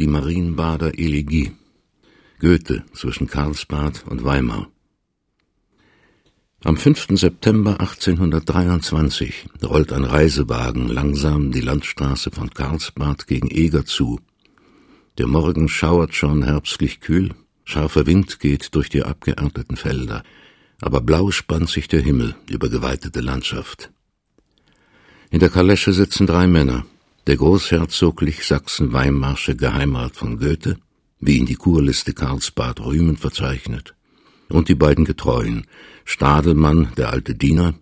Die Marienbader Elegie. Goethe zwischen Karlsbad und Weimar. Am 5. September 1823 rollt ein Reisewagen langsam die Landstraße von Karlsbad gegen Eger zu. Der Morgen schauert schon herbstlich kühl, scharfer Wind geht durch die abgeernteten Felder, aber blau spannt sich der Himmel über geweitete Landschaft. In der Kalesche sitzen drei Männer, der großherzoglich Sachsen-Weimarsche Geheimrat von Goethe, wie ihn die Kurliste Karlsbad rühmend verzeichnet, und die beiden Getreuen, Stadelmann, der alte Diener,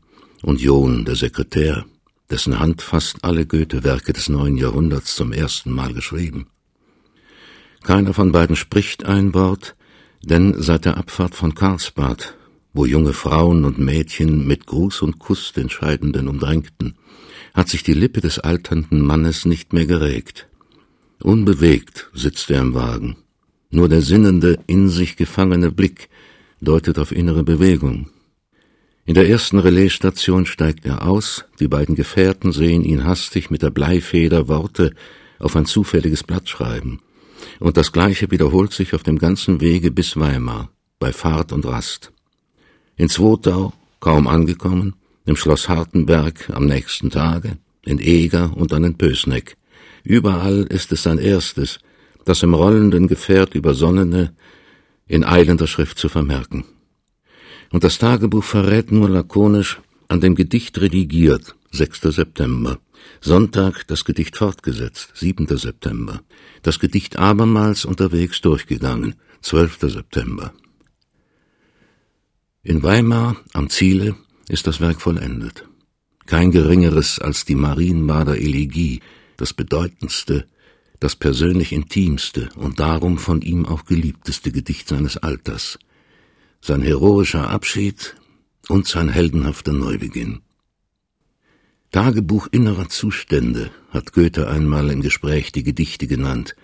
und John, der Sekretär, dessen Hand fast alle Goethe-Werke des neuen Jahrhunderts zum ersten Mal geschrieben. Keiner von beiden spricht ein Wort, denn seit der Abfahrt von Karlsbad, wo junge Frauen und Mädchen mit Gruß und Kuss den Scheidenden umdrängten, hat sich die Lippe des alternden Mannes nicht mehr geregt. Unbewegt sitzt er im Wagen. Nur der sinnende, in sich gefangene Blick deutet auf innere Bewegung. In der ersten Relaisstation steigt er aus, die beiden Gefährten sehen ihn hastig mit der Bleifeder Worte auf ein zufälliges Blatt schreiben. Und das Gleiche wiederholt sich auf dem ganzen Wege bis Weimar, bei Fahrt und Rast. In Zwotau, kaum angekommen, im Schloss Hartenberg am nächsten Tage, in Eger und dann in Pösneck. Überall ist es sein erstes, das im rollenden Gefährt übersonnene, in eilender Schrift zu vermerken. Und das Tagebuch verrät nur lakonisch, an dem Gedicht redigiert, 6. September. Sonntag das Gedicht fortgesetzt, 7. September. Das Gedicht abermals unterwegs durchgegangen, 12. September. In Weimar am Ziele ist das Werk vollendet. Kein geringeres als die Marienbader Elegie, das bedeutendste, das persönlich intimste und darum von ihm auch geliebteste Gedicht seines Alters, sein heroischer Abschied und sein heldenhafter Neubeginn. Tagebuch innerer Zustände hat Goethe einmal im Gespräch die Gedichte genannt,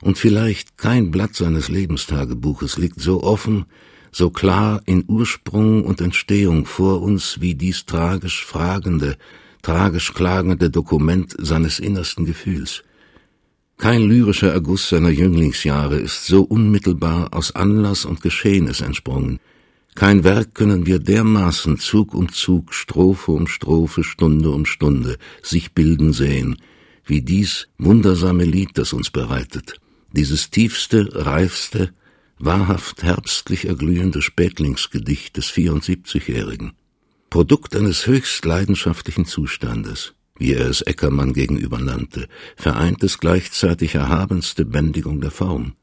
und vielleicht kein Blatt seines Lebenstagebuches liegt so offen, so klar in Ursprung und Entstehung vor uns wie dies tragisch fragende, tragisch klagende Dokument seines innersten Gefühls. Kein lyrischer Erguss seiner Jünglingsjahre ist so unmittelbar aus Anlass und Geschehnis entsprungen. Kein Werk können wir dermaßen Zug um Zug, Strophe um Strophe, Stunde um Stunde sich bilden sehen, wie dies wundersame Lied, das uns bereitet, dieses tiefste, reifste, wahrhaft herbstlich erglühende Spätlingsgedicht des 74-Jährigen. Produkt eines höchst leidenschaftlichen Zustandes, wie er es Eckermann gegenüber nannte, vereint es gleichzeitig erhabenste Bändigung der Form.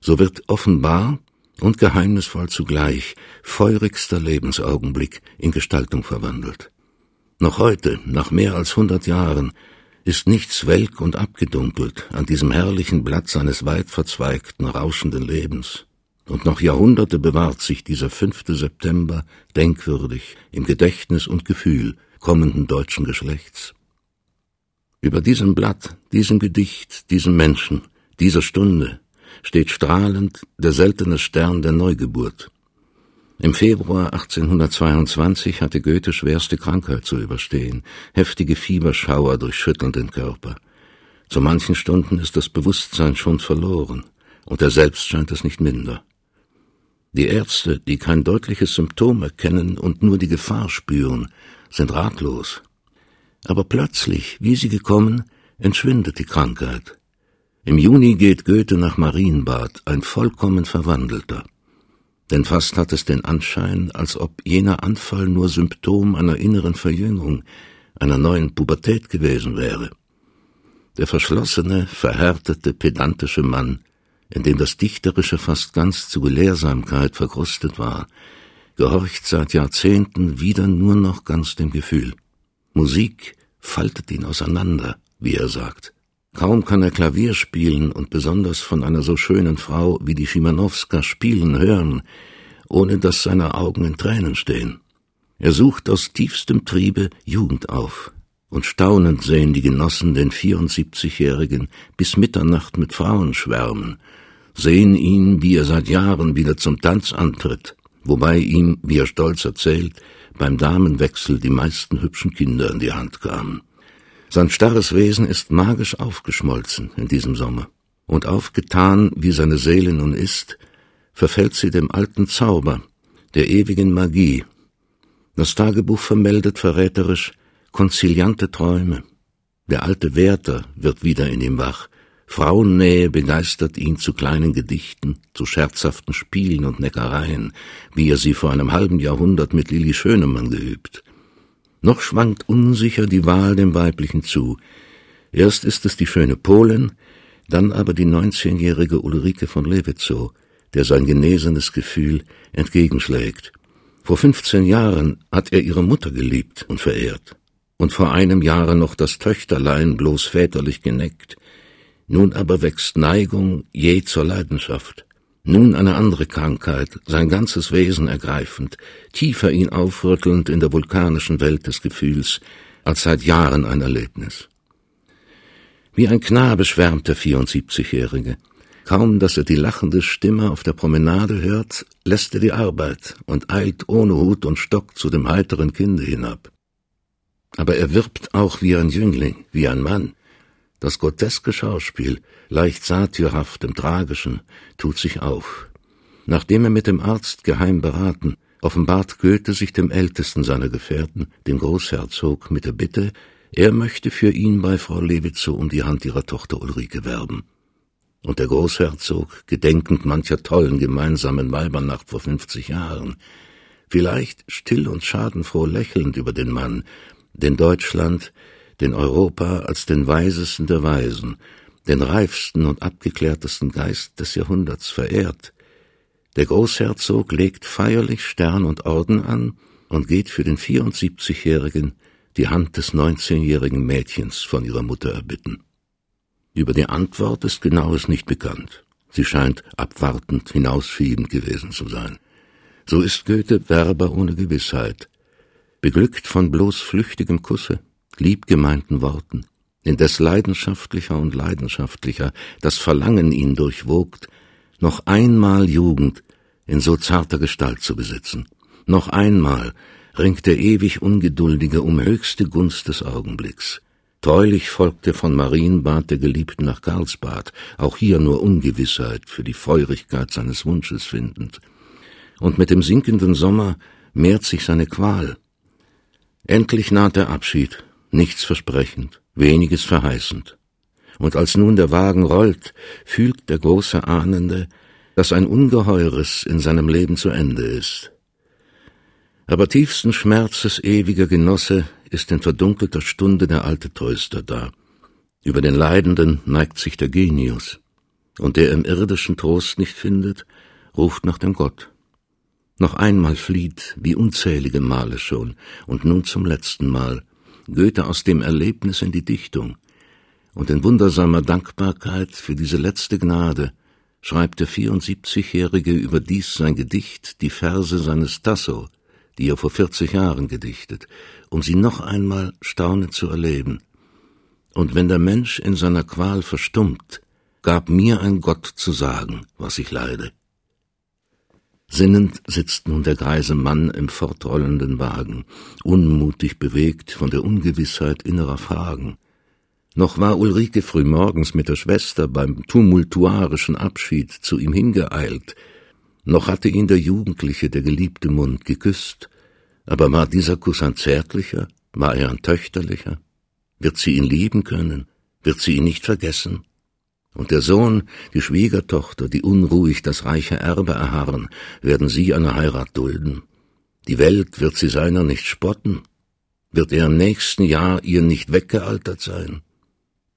So wird offenbar und geheimnisvoll zugleich feurigster Lebensaugenblick in Gestaltung verwandelt. Noch heute, nach mehr als hundert Jahren, ist nichts welk und abgedunkelt an diesem herrlichen Blatt seines weit verzweigten, rauschenden Lebens. Und noch Jahrhunderte bewahrt sich dieser 5. September denkwürdig im Gedächtnis und Gefühl kommenden deutschen Geschlechts. Über diesem Blatt, diesem Gedicht, diesem Menschen, dieser Stunde steht strahlend der seltene Stern der Neugeburt. Im Februar 1822 hatte Goethe schwerste Krankheit zu überstehen, heftige Fieberschauer durchschütteln den Körper. Zu manchen Stunden ist das Bewusstsein schon verloren, und er selbst scheint es nicht minder. Die Ärzte, die kein deutliches Symptom erkennen und nur die Gefahr spüren, sind ratlos. Aber plötzlich, wie sie gekommen, entschwindet die Krankheit. Im Juni geht Goethe nach Marienbad, ein vollkommen verwandelter. Denn fast hat es den Anschein, als ob jener Anfall nur Symptom einer inneren Verjüngung, einer neuen Pubertät gewesen wäre. Der verschlossene, verhärtete, pedantische Mann in dem das Dichterische fast ganz zu Gelehrsamkeit verkrustet war, gehorcht seit Jahrzehnten wieder nur noch ganz dem Gefühl. Musik faltet ihn auseinander, wie er sagt. Kaum kann er Klavier spielen und besonders von einer so schönen Frau wie die Schimanowska spielen hören, ohne dass seine Augen in Tränen stehen. Er sucht aus tiefstem Triebe Jugend auf, und staunend sehen die Genossen den 74-Jährigen bis Mitternacht mit Frauen schwärmen, sehen ihn, wie er seit Jahren wieder zum Tanz antritt, wobei ihm, wie er stolz erzählt, beim Damenwechsel die meisten hübschen Kinder in die Hand kamen. Sein starres Wesen ist magisch aufgeschmolzen in diesem Sommer. Und aufgetan, wie seine Seele nun ist, verfällt sie dem alten Zauber, der ewigen Magie. Das Tagebuch vermeldet verräterisch konziliante Träume. Der alte Wärter wird wieder in ihm wach, Frauennähe begeistert ihn zu kleinen Gedichten, zu scherzhaften Spielen und Neckereien, wie er sie vor einem halben Jahrhundert mit Lili Schönemann geübt. Noch schwankt unsicher die Wahl dem Weiblichen zu. Erst ist es die schöne Polin, dann aber die neunzehnjährige Ulrike von Lewitzow, der sein genesenes Gefühl entgegenschlägt. Vor fünfzehn Jahren hat er ihre Mutter geliebt und verehrt, und vor einem Jahre noch das Töchterlein bloß väterlich geneckt, nun aber wächst Neigung je zur Leidenschaft. Nun eine andere Krankheit, sein ganzes Wesen ergreifend, tiefer ihn aufrüttelnd in der vulkanischen Welt des Gefühls, als seit Jahren ein Erlebnis. Wie ein Knabe schwärmt der 74-Jährige. Kaum, dass er die lachende Stimme auf der Promenade hört, lässt er die Arbeit und eilt ohne Hut und Stock zu dem heiteren Kinde hinab. Aber er wirbt auch wie ein Jüngling, wie ein Mann. Das groteske Schauspiel, leicht satyrhaft im Tragischen, tut sich auf. Nachdem er mit dem Arzt geheim beraten, offenbart Goethe sich dem ältesten seiner Gefährten, dem Großherzog, mit der Bitte, er möchte für ihn bei Frau Lewitzow um die Hand ihrer Tochter Ulrike werben. Und der Großherzog, gedenkend mancher tollen gemeinsamen Weibernacht vor fünfzig Jahren, vielleicht still und schadenfroh lächelnd über den Mann, den Deutschland den Europa als den weisesten der Weisen, den reifsten und abgeklärtesten Geist des Jahrhunderts verehrt. Der Großherzog legt feierlich Stern und Orden an und geht für den 74-Jährigen die Hand des 19-jährigen Mädchens von ihrer Mutter erbitten. Über die Antwort ist genaues nicht bekannt. Sie scheint abwartend, hinausschiebend gewesen zu sein. So ist Goethe Werber ohne Gewissheit, beglückt von bloß flüchtigem Kusse, liebgemeinten Worten, indes leidenschaftlicher und leidenschaftlicher das Verlangen ihn durchwogt, noch einmal Jugend in so zarter Gestalt zu besitzen. Noch einmal ringt der ewig Ungeduldige um höchste Gunst des Augenblicks. Treulich folgte von Marienbad der Geliebten nach Karlsbad, auch hier nur Ungewissheit für die Feurigkeit seines Wunsches findend. Und mit dem sinkenden Sommer mehrt sich seine Qual. Endlich naht der Abschied, nichts versprechend, weniges verheißend. Und als nun der Wagen rollt, fühlt der große Ahnende, dass ein Ungeheures in seinem Leben zu Ende ist. Aber tiefsten Schmerzes ewiger Genosse ist in verdunkelter Stunde der alte Tröster da. Über den Leidenden neigt sich der Genius, und der im irdischen Trost nicht findet, ruft nach dem Gott. Noch einmal flieht, wie unzählige Male schon, und nun zum letzten Mal, Goethe aus dem Erlebnis in die Dichtung, und in wundersamer Dankbarkeit für diese letzte Gnade schreibt der 74-Jährige über dies sein Gedicht die Verse seines Tasso, die er vor 40 Jahren gedichtet, um sie noch einmal staunend zu erleben. Und wenn der Mensch in seiner Qual verstummt, gab mir ein Gott zu sagen, was ich leide. Sinnend sitzt nun der greise Mann im fortrollenden Wagen, unmutig bewegt von der Ungewissheit innerer Fragen. Noch war Ulrike frühmorgens mit der Schwester beim tumultuarischen Abschied zu ihm hingeeilt, noch hatte ihn der Jugendliche, der geliebte Mund, geküsst, aber war dieser Kuss ein zärtlicher, war er ein töchterlicher? Wird sie ihn lieben können? Wird sie ihn nicht vergessen? Und der Sohn, die Schwiegertochter, die unruhig das reiche Erbe erharren, werden sie eine Heirat dulden. Die Welt wird sie seiner nicht spotten. Wird er im nächsten Jahr ihr nicht weggealtert sein?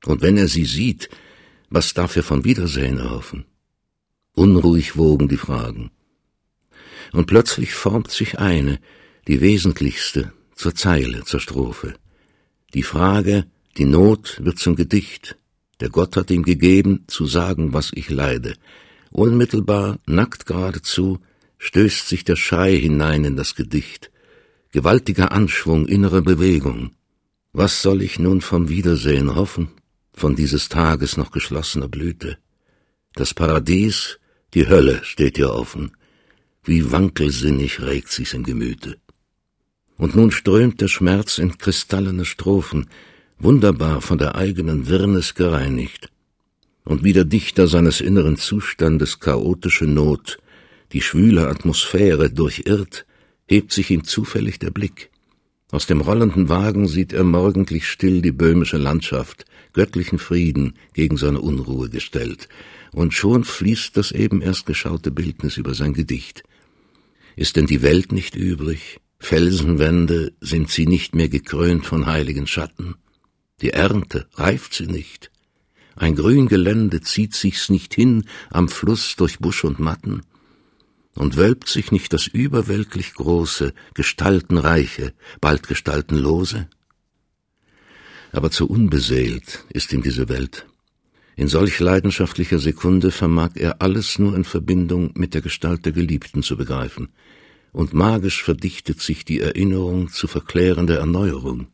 Und wenn er sie sieht, was darf er von Wiedersehen erhoffen? Unruhig wogen die Fragen. Und plötzlich formt sich eine, die wesentlichste, zur Zeile, zur Strophe. Die Frage, die Not wird zum Gedicht, der Gott hat ihm gegeben, zu sagen, was ich leide. Unmittelbar, nackt geradezu, stößt sich der Schrei hinein in das Gedicht. Gewaltiger Anschwung, innere Bewegung. Was soll ich nun vom Wiedersehen hoffen, von dieses Tages noch geschlossener Blüte? Das Paradies, die Hölle steht ihr offen. Wie wankelsinnig regt sich's im Gemüte. Und nun strömt der Schmerz in kristallene Strophen, wunderbar von der eigenen Wirrnis gereinigt. Und wie der Dichter seines inneren Zustandes chaotische Not, die schwüle Atmosphäre durchirrt, hebt sich ihm zufällig der Blick. Aus dem rollenden Wagen sieht er morgendlich still die böhmische Landschaft, göttlichen Frieden gegen seine Unruhe gestellt, und schon fließt das eben erst geschaute Bildnis über sein Gedicht. Ist denn die Welt nicht übrig? Felsenwände, sind sie nicht mehr gekrönt von heiligen Schatten? Die Ernte, reift sie nicht? Ein grün Gelände zieht sich's nicht hin am Fluss durch Busch und Matten? Und wölbt sich nicht das überweltlich große, gestaltenreiche, bald gestaltenlose? Aber zu unbeseelt ist ihm diese Welt. In solch leidenschaftlicher Sekunde vermag er alles nur in Verbindung mit der Gestalt der Geliebten zu begreifen, und magisch verdichtet sich die Erinnerung zu verklärender Erneuerung.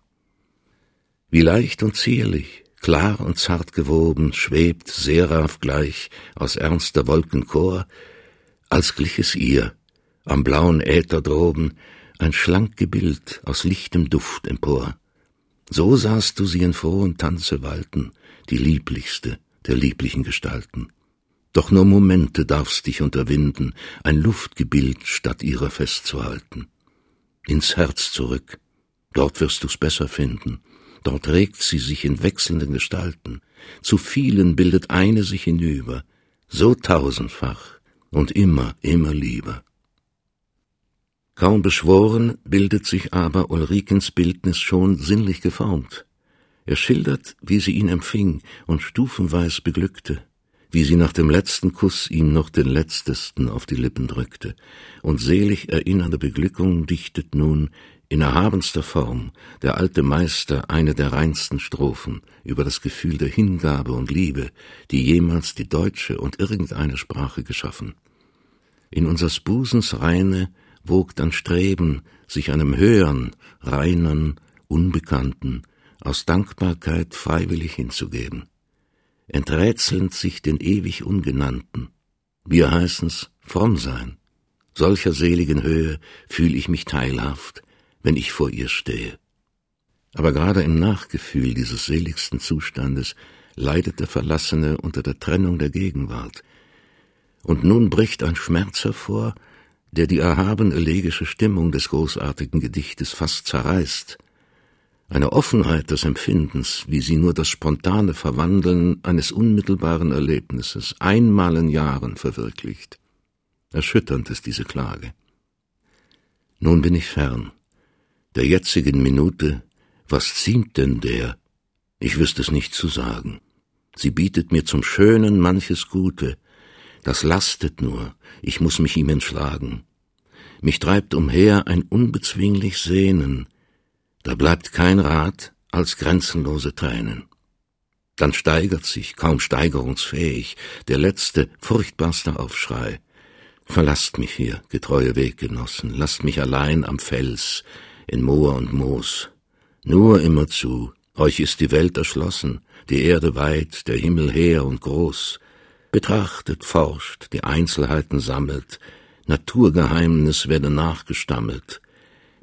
Wie leicht und zierlich, klar und zart gewoben, schwebt Seraph gleich aus ernster Wolkenchor, als glich es ihr, am blauen Äther droben, ein schlank Gebild aus lichtem Duft empor. So sahst du sie in frohem Tanze walten, die lieblichste der lieblichen Gestalten. Doch nur Momente darfst dich unterwinden, ein Luftgebild statt ihrer festzuhalten. Ins Herz zurück, dort wirst du's besser finden, dort regt sie sich in wechselnden Gestalten, zu vielen bildet eine sich hinüber, so tausendfach und immer, immer lieber. Kaum beschworen, bildet sich aber Ulrikens Bildnis schon sinnlich geformt. Er schildert, wie sie ihn empfing und stufenweis beglückte, wie sie nach dem letzten Kuss ihm noch den letztesten auf die Lippen drückte, und selig erinnernde Beglückung dichtet nun in erhabenster Form der alte Meister eine der reinsten Strophen über das Gefühl der Hingabe und Liebe, die jemals die deutsche und irgendeine Sprache geschaffen. In unsers Busens Reine wogt an Streben, sich einem höhern, reinern, unbekannten, aus Dankbarkeit freiwillig hinzugeben, enträtselnd sich den ewig Ungenannten. Wir heißen's fromm sein. Solcher seligen Höhe fühl ich mich teilhaft, wenn ich vor ihr stehe. Aber gerade im Nachgefühl dieses seligsten Zustandes leidet der Verlassene unter der Trennung der Gegenwart. Und nun bricht ein Schmerz hervor, der die erhaben elegische Stimmung des großartigen Gedichtes fast zerreißt. Eine Offenheit des Empfindens, wie sie nur das spontane Verwandeln eines unmittelbaren Erlebnisses einmal in Jahren verwirklicht. Erschütternd ist diese Klage. Nun bin ich fern. Der jetzigen Minute, was ziemt denn der? Ich wüsste es nicht zu sagen. Sie bietet mir zum Schönen manches Gute, das lastet nur, ich muss mich ihm entschlagen. Mich treibt umher ein unbezwinglich Sehnen, da bleibt kein Rat als grenzenlose Tränen. Dann steigert sich, kaum steigerungsfähig, der letzte, furchtbarste Aufschrei. Verlasst mich hier, getreue Weggenossen, lasst mich allein am Fels, in Moor und Moos. Nur immer zu, euch ist die Welt erschlossen, die Erde weit, der Himmel heer und groß, betrachtet, forscht, die Einzelheiten sammelt, Naturgeheimnis werde nachgestammelt.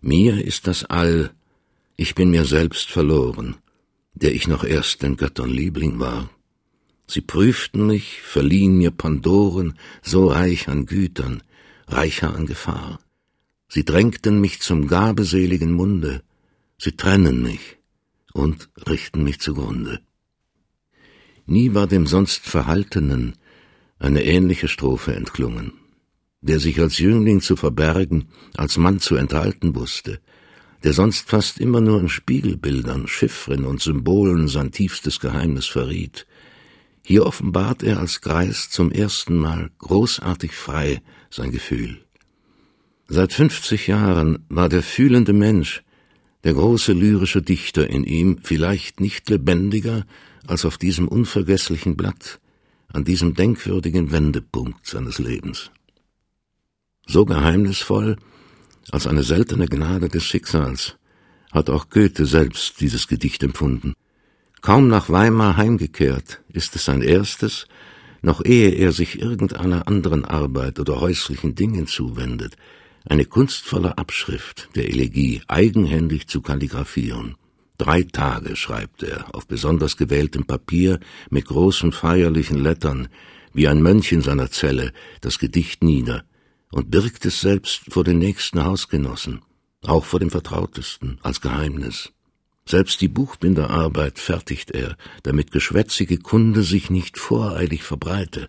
Mir ist das All, ich bin mir selbst verloren, der ich noch erst den Göttern Liebling war. Sie prüften mich, verliehen mir Pandoren, so reich an Gütern, reicher an Gefahr. Sie drängten mich zum gabeseligen Munde, sie trennen mich und richten mich zugrunde. Nie war dem sonst Verhaltenen eine ähnliche Strophe entklungen. Der sich als Jüngling zu verbergen, als Mann zu enthalten wusste, der sonst fast immer nur in Spiegelbildern, Chiffren und Symbolen sein tiefstes Geheimnis verriet, hier offenbart er als Greis zum ersten Mal großartig frei sein Gefühl. Seit fünfzig Jahren war der fühlende Mensch, der große lyrische Dichter in ihm vielleicht nicht lebendiger als auf diesem unvergesslichen Blatt, an diesem denkwürdigen Wendepunkt seines Lebens. So geheimnisvoll, als eine seltene Gnade des Schicksals, hat auch Goethe selbst dieses Gedicht empfunden. Kaum nach Weimar heimgekehrt, ist es sein erstes, noch ehe er sich irgendeiner anderen Arbeit oder häuslichen Dingen zuwendet, eine kunstvolle Abschrift der Elegie eigenhändig zu kalligraphieren. Drei Tage schreibt er auf besonders gewähltem Papier mit großen feierlichen Lettern, wie ein Mönch in seiner Zelle, das Gedicht nieder und birgt es selbst vor den nächsten Hausgenossen, auch vor dem Vertrautesten, als Geheimnis. Selbst die Buchbinderarbeit fertigt er, damit geschwätzige Kunde sich nicht voreilig verbreite,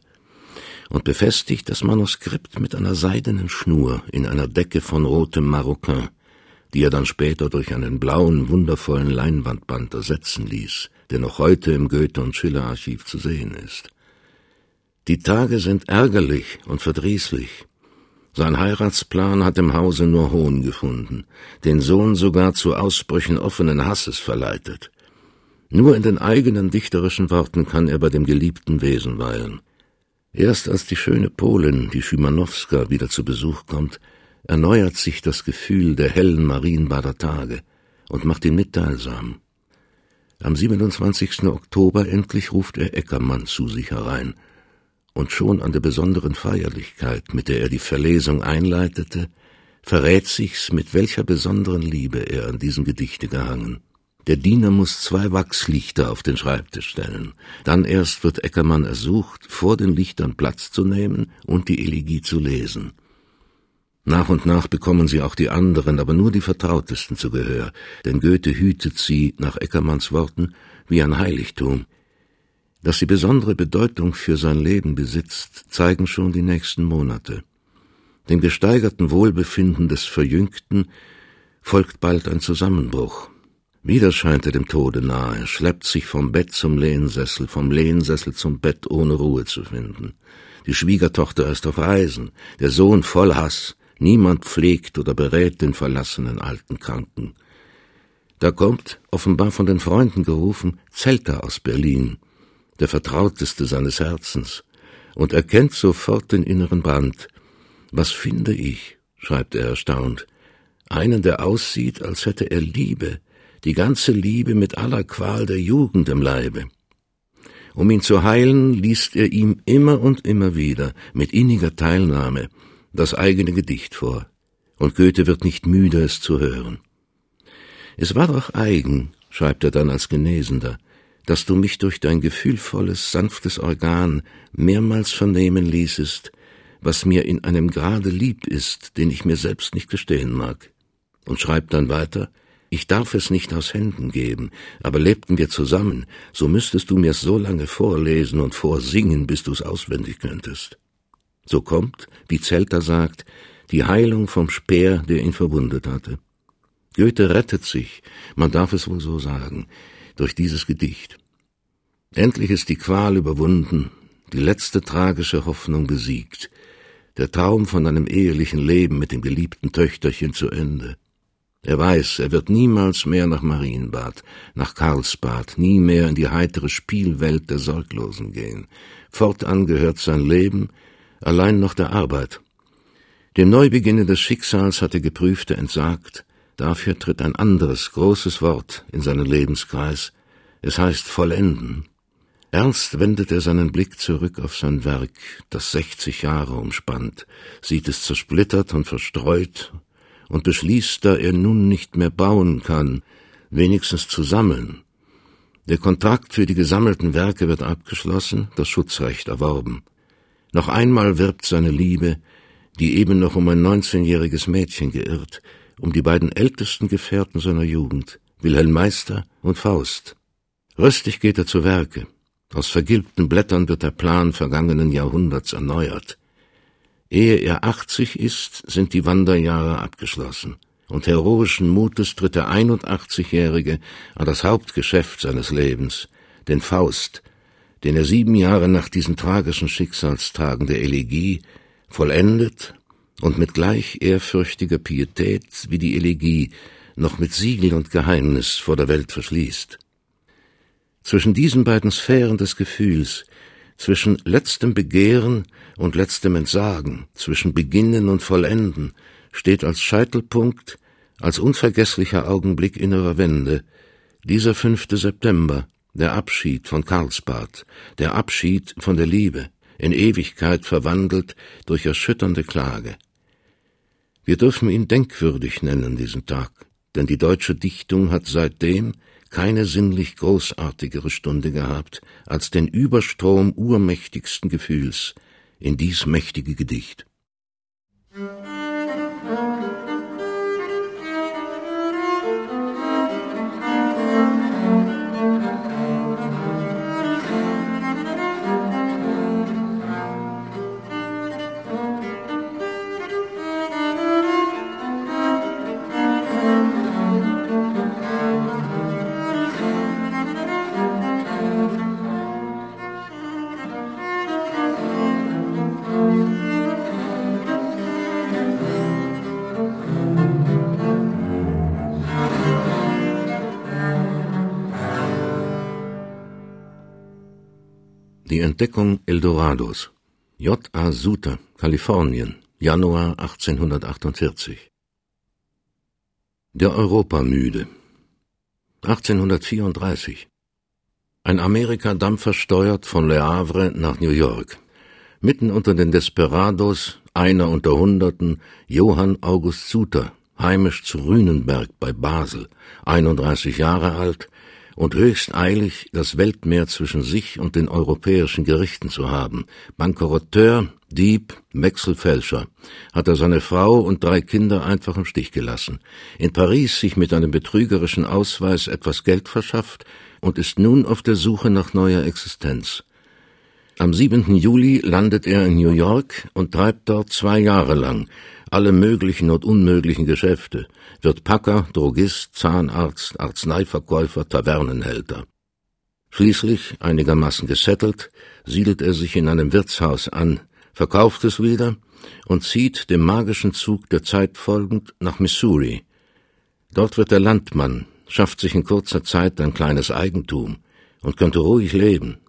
und befestigt das Manuskript mit einer seidenen Schnur in einer Decke von rotem Maroquin, die er dann später durch einen blauen, wundervollen Leinwandband ersetzen ließ, der noch heute im Goethe- und Schiller-Archiv zu sehen ist. Die Tage sind ärgerlich und verdrießlich. Sein Heiratsplan hat im Hause nur Hohn gefunden, den Sohn sogar zu Ausbrüchen offenen Hasses verleitet. Nur in den eigenen dichterischen Worten kann er bei dem geliebten Wesen weilen. Erst als die schöne Polin, die Schimanowska, wieder zu Besuch kommt, erneuert sich das Gefühl der hellen Marienbader Tage und macht ihn mitteilsam. Am 27. Oktober endlich ruft er Eckermann zu sich herein, und schon an der besonderen Feierlichkeit, mit der er die Verlesung einleitete, verrät sich's, mit welcher besonderen Liebe er an diesem Gedichte gehangen. Der Diener muss zwei Wachslichter auf den Schreibtisch stellen. Dann erst wird Eckermann ersucht, vor den Lichtern Platz zu nehmen und die Elegie zu lesen. Nach und nach bekommen sie auch die anderen, aber nur die vertrautesten zu Gehör, denn Goethe hütet sie, nach Eckermanns Worten, wie ein Heiligtum. Dass sie besondere Bedeutung für sein Leben besitzt, zeigen schon die nächsten Monate. Dem gesteigerten Wohlbefinden des Verjüngten folgt bald ein Zusammenbruch. Wieder scheint er dem Tode nahe, schleppt sich vom Bett zum Lehnsessel, vom Lehnsessel zum Bett, ohne Ruhe zu finden. Die Schwiegertochter ist auf Reisen, der Sohn voll Hass, Niemand pflegt oder berät den verlassenen alten Kranken. Da kommt, offenbar von den Freunden gerufen, Zelter aus Berlin, der Vertrauteste seines Herzens, und erkennt sofort den inneren Band. Was finde ich? schreibt er erstaunt. Einen, der aussieht, als hätte er Liebe, die ganze Liebe mit aller Qual der Jugend im Leibe. Um ihn zu heilen, liest er ihm immer und immer wieder, mit inniger Teilnahme, das eigene Gedicht vor, und Goethe wird nicht müde, es zu hören. Es war doch eigen, schreibt er dann als Genesender, dass du mich durch dein gefühlvolles, sanftes Organ mehrmals vernehmen ließest, was mir in einem Grade lieb ist, den ich mir selbst nicht gestehen mag. Und schreibt dann weiter, ich darf es nicht aus Händen geben, aber lebten wir zusammen, so müsstest du mir's so lange vorlesen und vorsingen, bis du's auswendig könntest. So kommt, wie Zelter sagt, die Heilung vom Speer, der ihn verwundet hatte. Goethe rettet sich, man darf es wohl so sagen, durch dieses Gedicht. Endlich ist die Qual überwunden, die letzte tragische Hoffnung besiegt, der Traum von einem ehelichen Leben mit dem geliebten Töchterchen zu Ende. Er weiß, er wird niemals mehr nach Marienbad, nach Karlsbad, nie mehr in die heitere Spielwelt der Sorglosen gehen. Fortan gehört sein Leben allein noch der Arbeit. Dem Neubeginne des Schicksals hat der Geprüfte entsagt, dafür tritt ein anderes, großes Wort in seinen Lebenskreis, es heißt vollenden. Ernst wendet er seinen Blick zurück auf sein Werk, das sechzig Jahre umspannt, sieht es zersplittert und verstreut und beschließt, da er nun nicht mehr bauen kann, wenigstens zu sammeln. Der Kontrakt für die gesammelten Werke wird abgeschlossen, das Schutzrecht erworben. Noch einmal wirbt seine Liebe, die eben noch um ein neunzehnjähriges Mädchen geirrt, um die beiden ältesten Gefährten seiner Jugend, Wilhelm Meister und Faust. Rüstig geht er zu Werke. Aus vergilbten Blättern wird der Plan vergangenen Jahrhunderts erneuert. Ehe er achtzig ist, sind die Wanderjahre abgeschlossen, und heroischen Mutes tritt der 81-Jährige an das Hauptgeschäft seines Lebens, den Faust, den er sieben Jahre nach diesen tragischen Schicksalstagen der Elegie vollendet und mit gleich ehrfürchtiger Pietät wie die Elegie noch mit Siegel und Geheimnis vor der Welt verschließt. Zwischen diesen beiden Sphären des Gefühls, zwischen letztem Begehren und letztem Entsagen, zwischen Beginnen und Vollenden, steht als Scheitelpunkt, als unvergesslicher Augenblick innerer Wende, dieser 5. September, der Abschied von Karlsbad, der Abschied von der Liebe, in Ewigkeit verwandelt durch erschütternde Klage. Wir dürfen ihn denkwürdig nennen, diesen Tag, denn die deutsche Dichtung hat seitdem keine sinnlich großartigere Stunde gehabt, als den Überstrom urmächtigsten Gefühls in dies mächtige Gedicht. Die Entdeckung Eldorados. J. A. Suter, Kalifornien, Januar 1848. Der Europamüde. 1834. Ein Amerika-Dampfer steuert von Le Havre nach New York. Mitten unter den Desperados, einer unter Hunderten, Johann August Suter, heimisch zu Rünenberg bei Basel, 31 Jahre alt, und höchst eilig, das Weltmeer zwischen sich und den europäischen Gerichten zu haben. Bankeroteur, Dieb, Wechselfälscher, hat er seine Frau und drei Kinder einfach im Stich gelassen, in Paris sich mit einem betrügerischen Ausweis etwas Geld verschafft und ist nun auf der Suche nach neuer Existenz. Am 7. Juli landet er in New York und treibt dort zwei Jahre lang alle möglichen und unmöglichen Geschäfte, wird Packer, Drogist, Zahnarzt, Arzneiverkäufer, Tavernenhälter. Schließlich, einigermaßen gesettelt, siedelt er sich in einem Wirtshaus an, verkauft es wieder und zieht dem magischen Zug der Zeit folgend nach Missouri. Dort wird er Landmann, schafft sich in kurzer Zeit ein kleines Eigentum und könnte ruhig leben.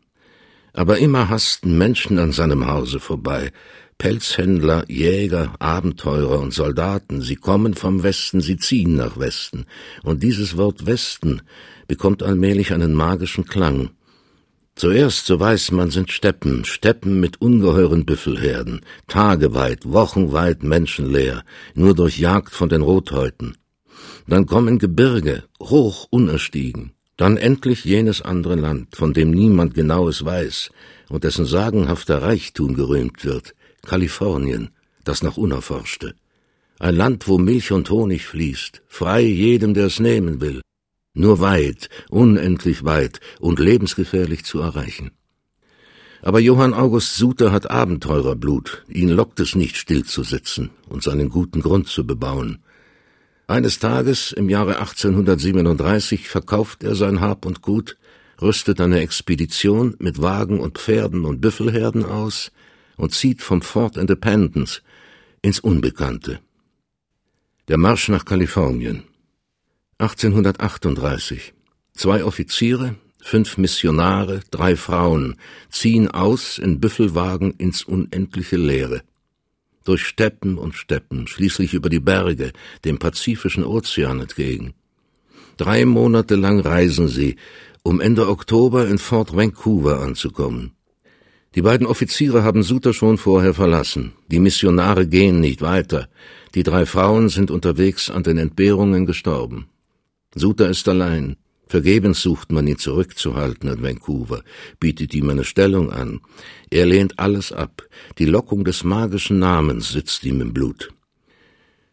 Aber immer hasten Menschen an seinem Hause vorbei, Pelzhändler, Jäger, Abenteurer und Soldaten, sie kommen vom Westen, sie ziehen nach Westen, und dieses Wort Westen bekommt allmählich einen magischen Klang. Zuerst, so weiß man, sind Steppen, Steppen mit ungeheuren Büffelherden, tageweit, wochenweit menschenleer, nur durch Jagd von den Rothäuten. Dann kommen Gebirge, hoch unerstiegen, dann endlich jenes andere Land, von dem niemand genaues weiß und dessen sagenhafter Reichtum gerühmt wird, Kalifornien, das noch unerforschte. Ein Land, wo Milch und Honig fließt, frei jedem, der es nehmen will. Nur weit, unendlich weit und lebensgefährlich zu erreichen. Aber Johann August Suter hat Abenteurerblut, ihn lockt es nicht stillzusitzen und seinen guten Grund zu bebauen. Eines Tages im Jahre 1837 verkauft er sein Hab und Gut, rüstet eine Expedition mit Wagen und Pferden und Büffelherden aus und zieht vom Fort Independence ins Unbekannte. Der Marsch nach Kalifornien. 1838. Zwei Offiziere, fünf Missionare, drei Frauen ziehen aus in Büffelwagen ins unendliche Leere. Durch Steppen und Steppen, schließlich über die Berge, dem Pazifischen Ozean entgegen. Drei Monate lang reisen sie, um Ende Oktober in Fort Vancouver anzukommen. Die beiden Offiziere haben Suter schon vorher verlassen. Die Missionare gehen nicht weiter. Die drei Frauen sind unterwegs an den Entbehrungen gestorben. Suter ist allein. Vergebens sucht man ihn zurückzuhalten in Vancouver, bietet ihm eine Stellung an. Er lehnt alles ab. Die Lockung des magischen Namens sitzt ihm im Blut.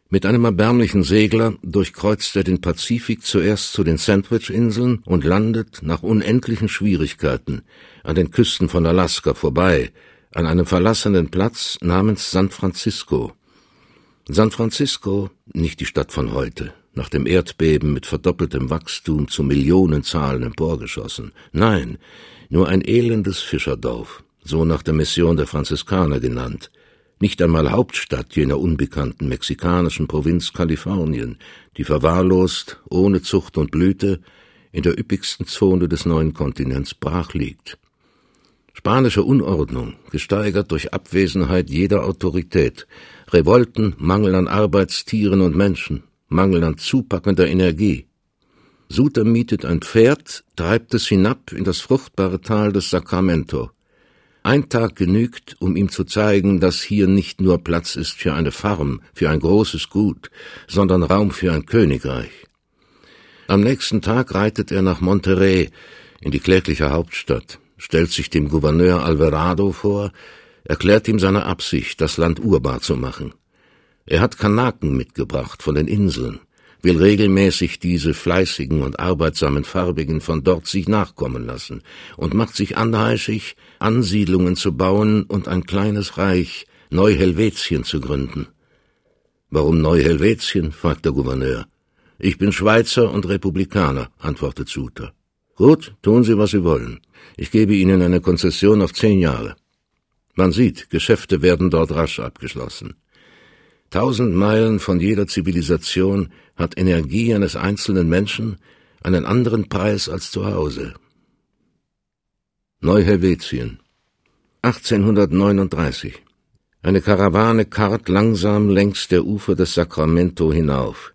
Mit einem erbärmlichen Segler durchkreuzt er den Pazifik zuerst zu den Sandwich-Inseln und landet nach unendlichen Schwierigkeiten an den Küsten von Alaska vorbei, an einem verlassenen Platz namens San Francisco. San Francisco, nicht die Stadt von heute, nach dem Erdbeben mit verdoppeltem Wachstum zu Millionenzahlen emporgeschossen. Nein, nur ein elendes Fischerdorf, so nach der Mission der Franziskaner genannt – nicht einmal Hauptstadt jener unbekannten mexikanischen Provinz Kalifornien, die verwahrlost, ohne Zucht und Blüte, in der üppigsten Zone des neuen Kontinents brach liegt. Spanische Unordnung, gesteigert durch Abwesenheit jeder Autorität, Revolten, Mangel an Arbeitstieren und Menschen, Mangel an zupackender Energie. Suter mietet ein Pferd, treibt es hinab in das fruchtbare Tal des Sacramento, ein Tag genügt, um ihm zu zeigen, dass hier nicht nur Platz ist für eine Farm, für ein großes Gut, sondern Raum für ein Königreich. Am nächsten Tag reitet er nach Monterrey, in die klägliche Hauptstadt, stellt sich dem Gouverneur Alvarado vor, erklärt ihm seine Absicht, das Land urbar zu machen. Er hat Kanaken mitgebracht von den Inseln, will regelmäßig diese fleißigen und arbeitsamen Farbigen von dort sich nachkommen lassen und macht sich anheischig, Ansiedlungen zu bauen und ein kleines Reich, Neu-Helvetien zu gründen. Warum Neu-Helvetien? fragt der Gouverneur. Ich bin Schweizer und Republikaner, antwortet Suter. Gut, tun Sie, was Sie wollen. Ich gebe Ihnen eine Konzession auf zehn Jahre. Man sieht, Geschäfte werden dort rasch abgeschlossen. Tausend Meilen von jeder Zivilisation hat Energie eines einzelnen Menschen einen anderen Preis als zu Hause. Neu-Helvetien 1839 Eine Karawane karrt langsam längs der Ufer des Sacramento hinauf.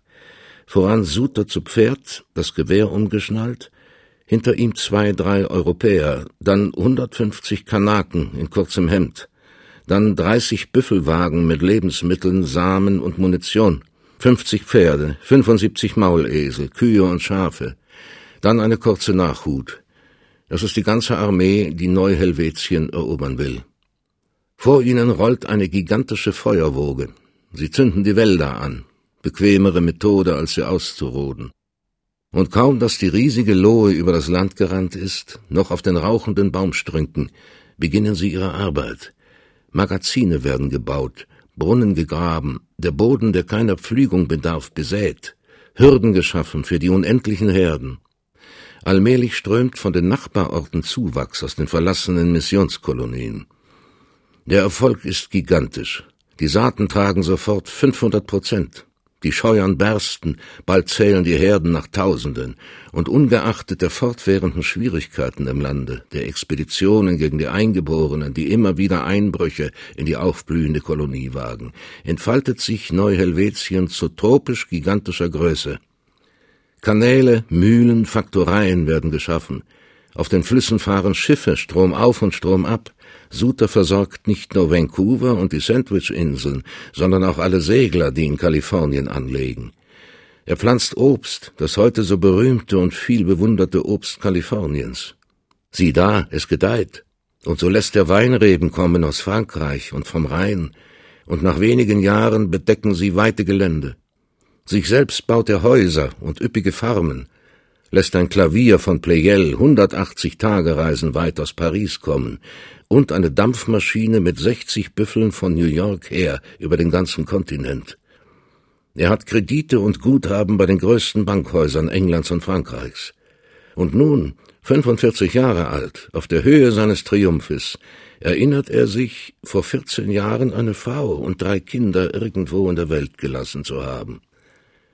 Voran Suter zu Pferd, das Gewehr umgeschnallt, hinter ihm zwei, drei Europäer, dann 150 Kanaken in kurzem Hemd, dann 30 Büffelwagen mit Lebensmitteln, Samen und Munition, 50 Pferde, 75 Maulesel, Kühe und Schafe, dann eine kurze Nachhut. Das ist die ganze Armee, die Neu-Helvetien erobern will. Vor ihnen rollt eine gigantische Feuerwoge. Sie zünden die Wälder an. Bequemere Methode, als sie auszuroden. Und kaum, dass die riesige Lohe über das Land gerannt ist, noch auf den rauchenden Baumstrünken, beginnen sie ihre Arbeit. Magazine werden gebaut, Brunnen gegraben, der Boden, der keiner Pflügung bedarf, besät, Hürden geschaffen für die unendlichen Herden. Allmählich strömt von den Nachbarorten Zuwachs aus den verlassenen Missionskolonien. Der Erfolg ist gigantisch. Die Saaten tragen sofort 500 Prozent. Die Scheuern bersten, bald zählen die Herden nach Tausenden, und ungeachtet der fortwährenden Schwierigkeiten im Lande, der Expeditionen gegen die Eingeborenen, die immer wieder Einbrüche in die aufblühende Kolonie wagen, entfaltet sich Neu-Helvetien zu tropisch gigantischer Größe. Kanäle, Mühlen, Faktoreien werden geschaffen. Auf den Flüssen fahren Schiffe Strom auf und Strom ab. Suter versorgt nicht nur Vancouver und die Sandwich-Inseln, sondern auch alle Segler, die in Kalifornien anlegen. Er pflanzt Obst, das heute so berühmte und viel bewunderte Obst Kaliforniens. Sieh da, es gedeiht. Und so lässt er Weinreben kommen aus Frankreich und vom Rhein, und nach wenigen Jahren bedecken sie weite Gelände. Sich selbst baut er Häuser und üppige Farmen, lässt ein Klavier von Pleyel 180 Tagereisen weit aus Paris kommen und eine Dampfmaschine mit 60 Büffeln von New York her über den ganzen Kontinent. Er hat Kredite und Guthaben bei den größten Bankhäusern Englands und Frankreichs. Und nun, 45 Jahre alt, auf der Höhe seines Triumphes, erinnert er sich, vor 14 Jahren eine Frau und drei Kinder irgendwo in der Welt gelassen zu haben.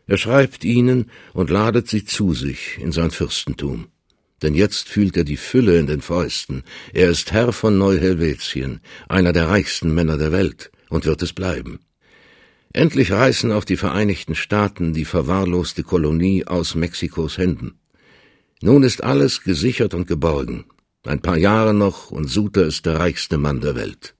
Er schreibt ihnen und ladet sie zu sich in sein Fürstentum denn jetzt fühlt er die Fülle in den Fäusten. Er ist Herr von Neu-Helvetien, einer der reichsten Männer der Welt, und wird es bleiben. Endlich reißen auch die Vereinigten Staaten die verwahrloste Kolonie aus Mexikos Händen. Nun ist alles gesichert und geborgen. Ein paar Jahre noch, und Suter ist der reichste Mann der Welt.